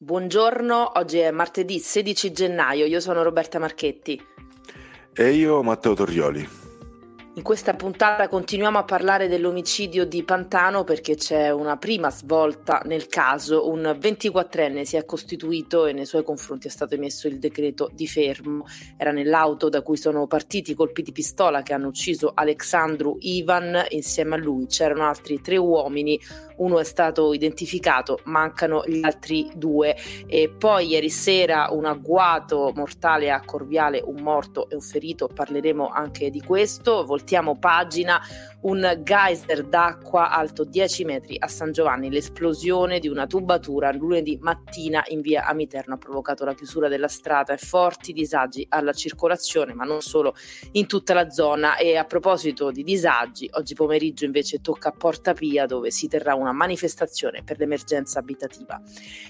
Buongiorno, oggi è martedì 16 gennaio, io sono Roberta Marchetti. E io Matteo Torrioli. In questa puntata continuiamo a parlare dell'omicidio di Pantano perché c'è una prima svolta nel caso. Un 24enne si è costituito e nei suoi confronti è stato emesso il decreto di fermo. Era nell'auto da cui sono partiti i colpi di pistola che hanno ucciso Alexandru Ivan. Insieme a lui c'erano altri tre uomini, uno è stato identificato, mancano gli altri due. E poi ieri sera un agguato mortale a Corviale, un morto e un ferito, parleremo anche di questo. Voltiamo pagina, un geyser d'acqua alto 10 metri a San Giovanni, l'esplosione di una tubatura lunedì mattina in via Amiterno ha provocato la chiusura della strada e forti disagi alla circolazione, ma non solo in tutta la zona. E a proposito di disagi, oggi pomeriggio invece tocca a Porta Pia dove si terrà una manifestazione per l'emergenza abitativa.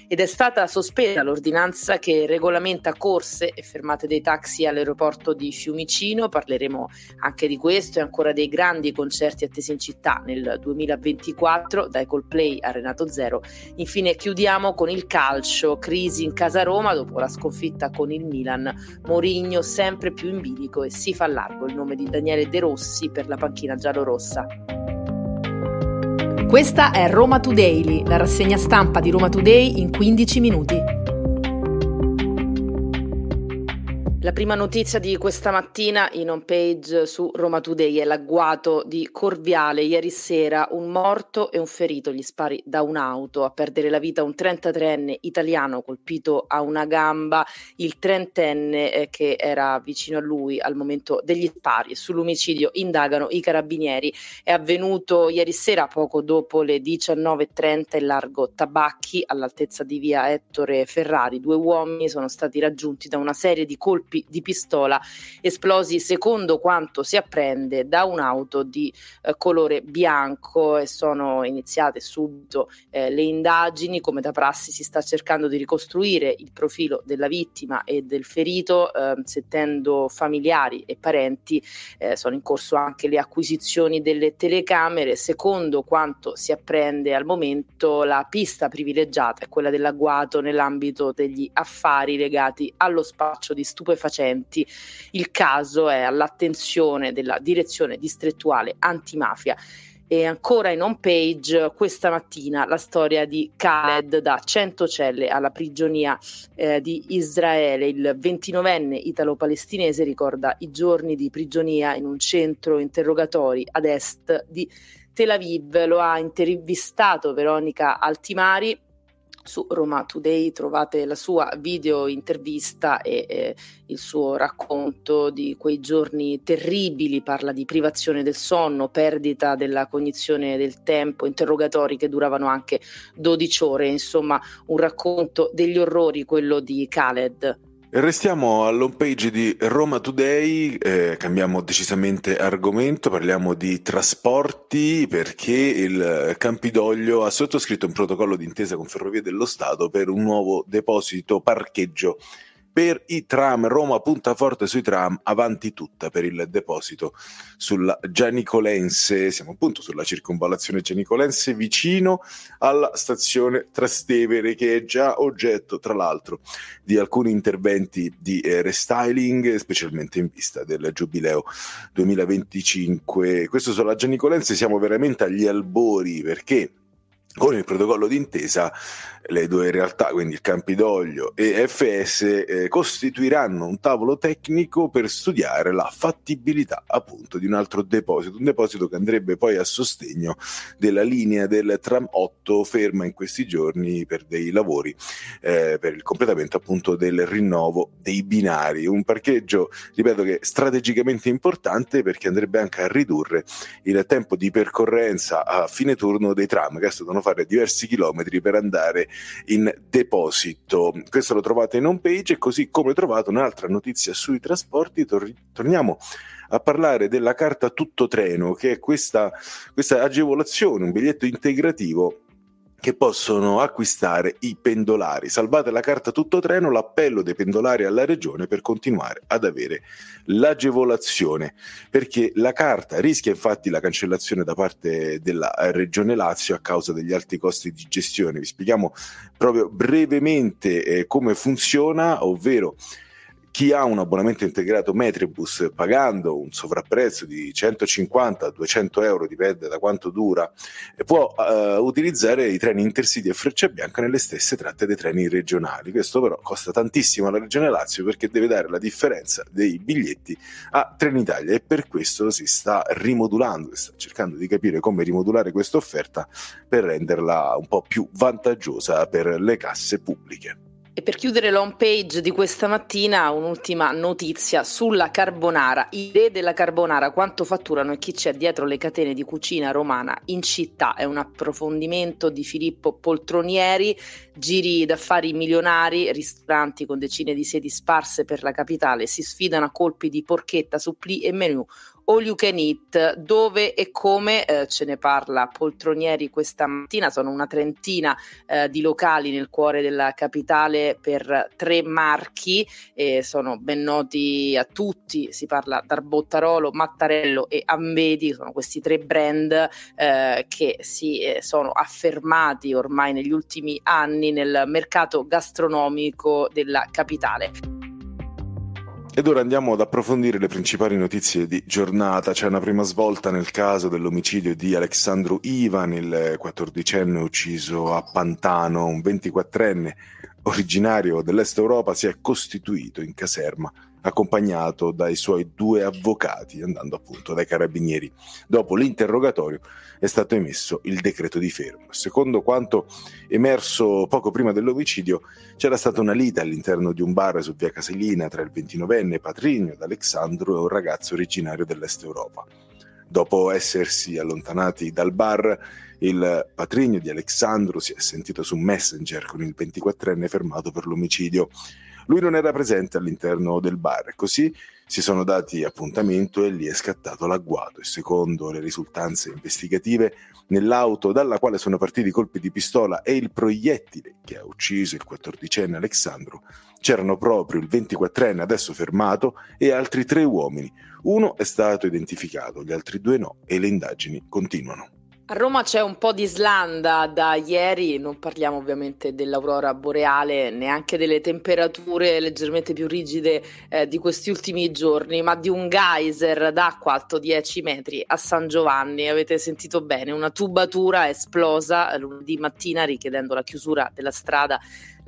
Ed è stata sospesa l'ordinanza che regolamenta corse e fermate dei taxi all'aeroporto di Fiumicino, parleremo anche di questo e ancora dei grandi concerti attesi in città nel 2024, dai Coldplay a Renato Zero. Infine chiudiamo con il calcio, crisi in casa Roma dopo la sconfitta con il Milan, Morigno sempre più in bilico e si fa largo il nome di Daniele De Rossi per la panchina giallorossa. Questa è Roma Today, la rassegna stampa di Roma Today in 15 minuti. La prima notizia di questa mattina in home page su Roma Today è l'agguato di Corviale. Ieri sera un morto e un ferito, gli spari da un'auto. A perdere la vita un 33enne italiano colpito a una gamba, il trentenne eh, che era vicino a lui al momento degli spari. Sull'omicidio indagano i carabinieri. È avvenuto ieri sera poco dopo le 19.30 in largo Tabacchi all'altezza di via Ettore Ferrari. Due uomini sono stati raggiunti da una serie di colpi colpi di pistola esplosi secondo quanto si apprende da un'auto di eh, colore bianco e sono iniziate subito eh, le indagini. Come da prassi si sta cercando di ricostruire il profilo della vittima e del ferito eh, sentendo familiari e parenti eh, sono in corso anche le acquisizioni delle telecamere. Secondo quanto si apprende al momento la pista privilegiata è quella dell'agguato nell'ambito degli affari legati allo spaccio di stupefacenti stupefacenti. Il caso è all'attenzione della direzione distrettuale antimafia. E ancora in home page questa mattina la storia di Khaled da Centocelle alla prigionia eh, di Israele. Il 29enne italo-palestinese ricorda i giorni di prigionia in un centro interrogatori ad est di Tel Aviv. Lo ha intervistato Veronica Altimari su Roma Today trovate la sua video intervista e eh, il suo racconto di quei giorni terribili, parla di privazione del sonno, perdita della cognizione del tempo, interrogatori che duravano anche 12 ore, insomma un racconto degli orrori, quello di Khaled. Restiamo all'home page di Roma Today, eh, cambiamo decisamente argomento, parliamo di trasporti perché il Campidoglio ha sottoscritto un protocollo d'intesa con Ferrovie dello Stato per un nuovo deposito parcheggio per i tram. Roma punta forte sui tram, avanti tutta per il deposito sulla Gianicolense. Siamo appunto sulla circonvallazione Gianicolense, vicino alla stazione Trastevere, che è già oggetto, tra l'altro, di alcuni interventi di eh, restyling, specialmente in vista del Giubileo 2025. Questo sulla Gianicolense siamo veramente agli albori perché con il protocollo d'intesa le due realtà, quindi il Campidoglio e FS, eh, costituiranno un tavolo tecnico per studiare la fattibilità appunto di un altro deposito, un deposito che andrebbe poi a sostegno della linea del tram 8 ferma in questi giorni per dei lavori eh, per il completamento appunto del rinnovo dei binari, un parcheggio ripeto che è strategicamente importante perché andrebbe anche a ridurre il tempo di percorrenza a fine turno dei tram che è stato devono fare diversi chilometri per andare in deposito. Questo lo trovate in home page, così come trovate un'altra notizia sui trasporti. Tor- torniamo a parlare della carta tutto treno, che è questa, questa agevolazione, un biglietto integrativo che possono acquistare i pendolari. Salvate la carta tutto treno, l'appello dei pendolari alla regione per continuare ad avere l'agevolazione, perché la carta rischia infatti la cancellazione da parte della regione Lazio a causa degli alti costi di gestione. Vi spieghiamo proprio brevemente eh, come funziona, ovvero chi ha un abbonamento integrato Metribus pagando un sovrapprezzo di 150-200 euro, dipende da quanto dura, può uh, utilizzare i treni Intercity e Freccia Bianca nelle stesse tratte dei treni regionali. Questo però costa tantissimo alla Regione Lazio perché deve dare la differenza dei biglietti a Trenitalia e per questo si sta rimodulando, si sta cercando di capire come rimodulare questa offerta per renderla un po' più vantaggiosa per le casse pubbliche. E per chiudere l'home page di questa mattina, un'ultima notizia sulla carbonara. I re della carbonara, quanto fatturano e chi c'è dietro le catene di cucina romana in città. È un approfondimento di Filippo Poltronieri, giri d'affari milionari, ristoranti con decine di sedi sparse per la capitale, si sfidano a colpi di porchetta, supplì e menù All You Can Eat, dove e come eh, ce ne parla Poltronieri questa mattina, sono una trentina eh, di locali nel cuore della capitale per tre marchi, e sono ben noti a tutti, si parla d'Arbottarolo, Mattarello e Ambedi, sono questi tre brand eh, che si eh, sono affermati ormai negli ultimi anni nel mercato gastronomico della capitale. Ed ora andiamo ad approfondire le principali notizie di giornata. C'è una prima svolta nel caso dell'omicidio di Alexandru Ivan, il quattordicenne ucciso a Pantano, un 24enne originario dell'Est Europa, si è costituito in caserma accompagnato dai suoi due avvocati, andando appunto dai carabinieri. Dopo l'interrogatorio è stato emesso il decreto di fermo. Secondo quanto emerso poco prima dell'omicidio, c'era stata una lite all'interno di un bar su via Caselina tra il 29enne Patrigno d'Alexandro e un ragazzo originario dell'Est Europa. Dopo essersi allontanati dal bar, il patrigno di Alexandro si è sentito su Messenger con il 24enne fermato per l'omicidio. Lui non era presente all'interno del bar, così si sono dati appuntamento e lì è scattato l'agguato e secondo le risultanze investigative nell'auto dalla quale sono partiti i colpi di pistola e il proiettile che ha ucciso il quattordicenne Alexandro c'erano proprio il 24enne adesso fermato e altri tre uomini. Uno è stato identificato, gli altri due no e le indagini continuano. A Roma c'è un po' di slanda da ieri, non parliamo ovviamente dell'aurora boreale, neanche delle temperature leggermente più rigide eh, di questi ultimi giorni, ma di un geyser d'acqua alto 10 metri a San Giovanni. Avete sentito bene, una tubatura esplosa lunedì mattina richiedendo la chiusura della strada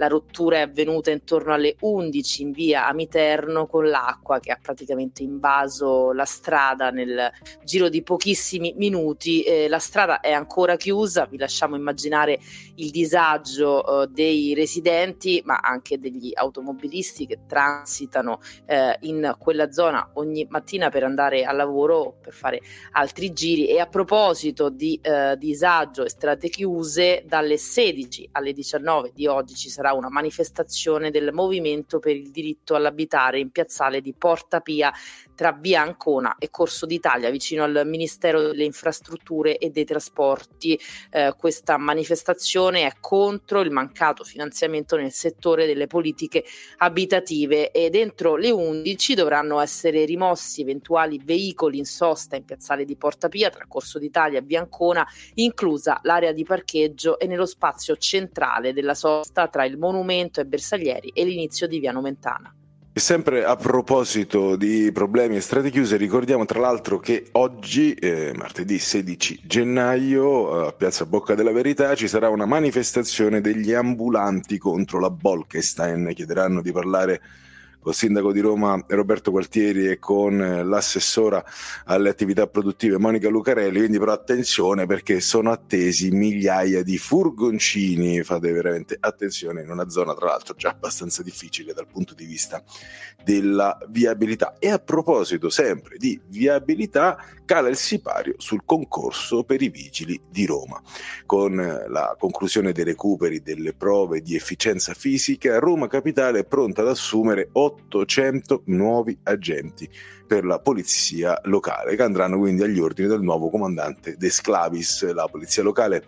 la rottura è avvenuta intorno alle 11 in via Amiterno con l'acqua che ha praticamente invaso la strada nel giro di pochissimi minuti. Eh, la strada è ancora chiusa, vi lasciamo immaginare il disagio eh, dei residenti, ma anche degli automobilisti che transitano eh, in quella zona ogni mattina per andare al lavoro o per fare altri giri. E a proposito di eh, disagio e strade chiuse, dalle 16 alle 19 di oggi ci sarà una manifestazione del Movimento per il diritto all'abitare in piazzale di Porta Pia tra Via Ancona e Corso d'Italia, vicino al Ministero delle Infrastrutture e dei Trasporti. Eh, questa manifestazione è contro il mancato finanziamento nel settore delle politiche abitative e dentro le 11 dovranno essere rimossi eventuali veicoli in sosta in piazzale di Porta Pia tra Corso d'Italia e Via Ancona, inclusa l'area di parcheggio e nello spazio centrale della sosta tra il monumento e Bersaglieri e l'inizio di Via Nomentana. Sempre a proposito di problemi e strade chiuse, ricordiamo tra l'altro che oggi, eh, martedì 16 gennaio, a Piazza Bocca della Verità ci sarà una manifestazione degli ambulanti contro la Bolkestein. Chiederanno di parlare con il sindaco di Roma Roberto Gualtieri e con l'assessora alle attività produttive Monica Lucarelli, quindi però attenzione perché sono attesi migliaia di furgoncini, fate veramente attenzione in una zona tra l'altro già abbastanza difficile dal punto di vista della viabilità. E a proposito sempre di viabilità, cala il sipario sul concorso per i vigili di Roma. Con la conclusione dei recuperi delle prove di efficienza fisica, Roma Capitale è pronta ad assumere 800 nuovi agenti per la polizia locale, che andranno quindi agli ordini del nuovo comandante De Sclavis. La polizia locale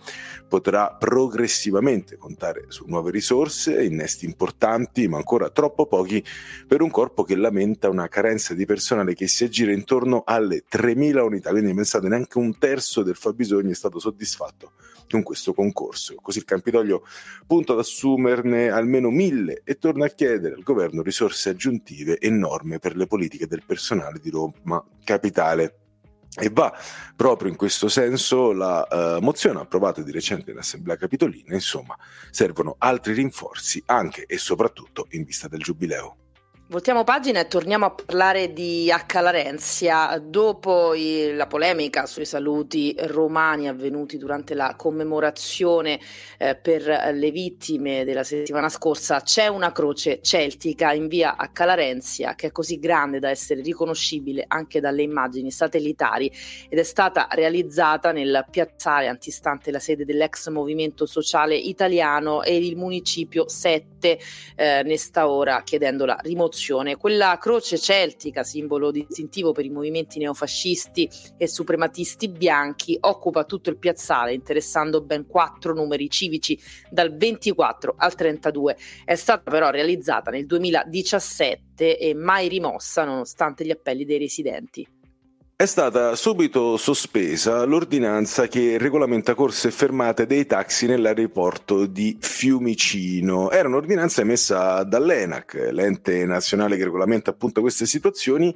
potrà progressivamente contare su nuove risorse, innesti importanti, ma ancora troppo pochi per un corpo che lamenta una carenza di personale che si aggira intorno alle 3.000 unità. Quindi pensate, neanche un terzo del fabbisogno è stato soddisfatto con questo concorso. Così il Campidoglio punta ad assumerne almeno mille e torna a chiedere al governo risorse aggiuntive e norme per le politiche del personale di Roma Capitale. E va proprio in questo senso la uh, mozione approvata di recente in Assemblea Capitolina, insomma, servono altri rinforzi anche e soprattutto in vista del Giubileo. Voltiamo pagina e torniamo a parlare di H. Larenzia. Dopo i, la polemica sui saluti romani avvenuti durante la commemorazione eh, per le vittime della settimana scorsa, c'è una croce celtica in via H. Larenzia che è così grande da essere riconoscibile anche dalle immagini satellitari ed è stata realizzata nel piazzale antistante la sede dell'ex movimento sociale italiano e il municipio 7 eh, ne sta ora chiedendo la rimozione rivoluzione, quella croce celtica, simbolo distintivo per i movimenti neofascisti e suprematisti bianchi, occupa tutto il piazzale, interessando ben quattro numeri civici dal 24 al 32. È stata però realizzata nel 2017 e mai rimossa nonostante gli appelli dei residenti. È stata subito sospesa l'ordinanza che regolamenta corse e fermate dei taxi nell'aeroporto di Fiumicino. Era un'ordinanza emessa dall'ENAC, l'ente nazionale che regolamenta appunto queste situazioni,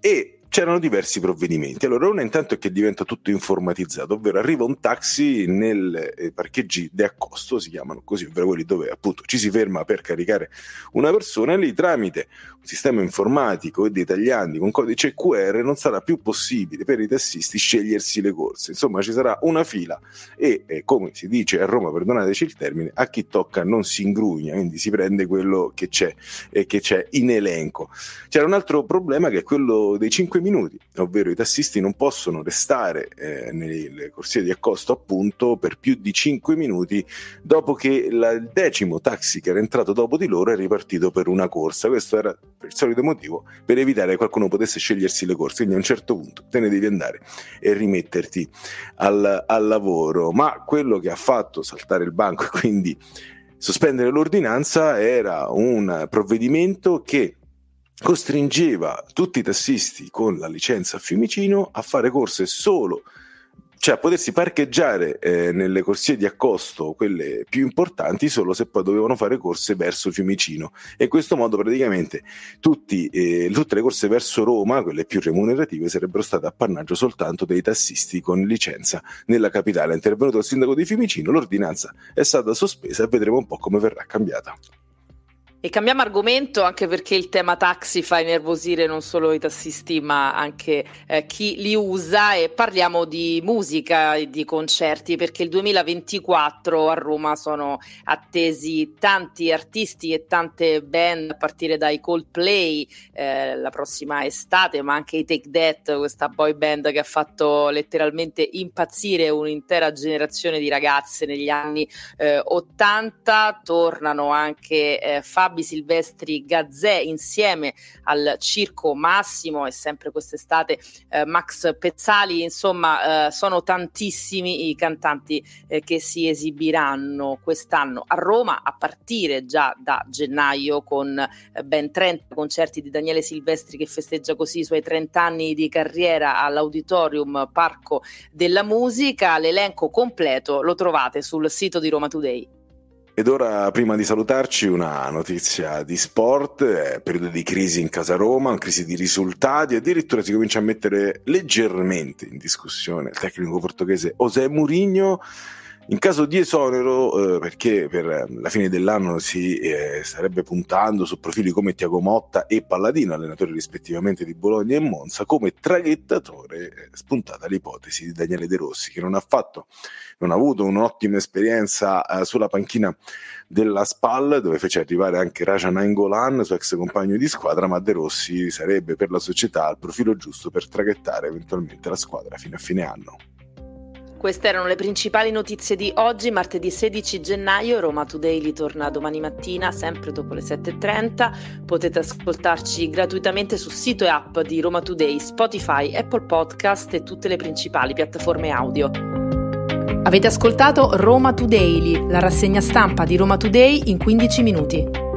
e c'erano diversi provvedimenti. Allora, uno intanto è che diventa tutto informatizzato, ovvero arriva un taxi nel eh, parcheggi de accosto, si chiamano così, ovvero quelli dove appunto ci si ferma per caricare una persona e lì tramite un sistema informatico e dei tagliandi con codice QR non sarà più possibile per i tassisti scegliersi le corse. Insomma, ci sarà una fila e, eh, come si dice a Roma, perdonateci il termine, a chi tocca non si ingrugna, quindi si prende quello che c'è e che c'è in elenco. C'era un altro problema che è quello dei 5 5 minuti, ovvero i tassisti non possono restare eh, nelle corsie di accosto appunto per più di 5 minuti dopo che la, il decimo taxi che era entrato dopo di loro è ripartito per una corsa. Questo era per il solito motivo per evitare che qualcuno potesse scegliersi le corse, quindi a un certo punto te ne devi andare e rimetterti al, al lavoro. Ma quello che ha fatto saltare il banco e quindi sospendere l'ordinanza era un provvedimento che costringeva tutti i tassisti con la licenza a Fiumicino a fare corse solo cioè a potersi parcheggiare eh, nelle corsie di accosto, quelle più importanti, solo se poi dovevano fare corse verso Fiumicino. E in questo modo praticamente tutti, eh, tutte le corse verso Roma, quelle più remunerative, sarebbero state appannaggio soltanto dei tassisti con licenza nella capitale. È intervenuto il sindaco di Fiumicino, l'ordinanza è stata sospesa e vedremo un po' come verrà cambiata. E cambiamo argomento anche perché il tema taxi fa innervosire non solo i tassisti ma anche eh, chi li usa. E parliamo di musica e di concerti perché il 2024 a Roma sono attesi tanti artisti e tante band a partire dai Coldplay eh, la prossima estate ma anche i Take That, questa boy band che ha fatto letteralmente impazzire un'intera generazione di ragazze negli anni eh, 80, tornano anche eh, Fabio Fabi Silvestri Gazzè insieme al Circo Massimo e sempre quest'estate eh, Max Pezzali, insomma eh, sono tantissimi i cantanti eh, che si esibiranno quest'anno a Roma a partire già da gennaio con eh, ben 30 concerti di Daniele Silvestri che festeggia così i suoi 30 anni di carriera all'Auditorium Parco della Musica. L'elenco completo lo trovate sul sito di Roma Today. Ed ora, prima di salutarci, una notizia di sport, è periodo di crisi in casa Roma, una crisi di risultati, addirittura si comincia a mettere leggermente in discussione il tecnico portoghese José Mourinho In caso di esonero, eh, perché per la fine dell'anno si eh, starebbe puntando su profili come Tiago Motta e Palladino, allenatori rispettivamente di Bologna e Monza, come traghettatore è spuntata l'ipotesi di Daniele De Rossi, che non ha fatto, non ha avuto un'ottima esperienza eh, sulla panchina della SPAL, dove fece arrivare anche Raja Nainggolan, suo ex compagno di squadra, ma De Rossi sarebbe per la società il profilo giusto per traghettare eventualmente la squadra fino a fine anno. Queste erano le principali notizie di oggi, martedì 16 gennaio. Roma Today torna domani mattina, sempre dopo le 7.30. Potete ascoltarci gratuitamente sul sito e app di Roma Today, Spotify, Apple Podcast e tutte le principali piattaforme audio. Avete ascoltato Roma Today, la rassegna stampa di Roma Today in 15 minuti.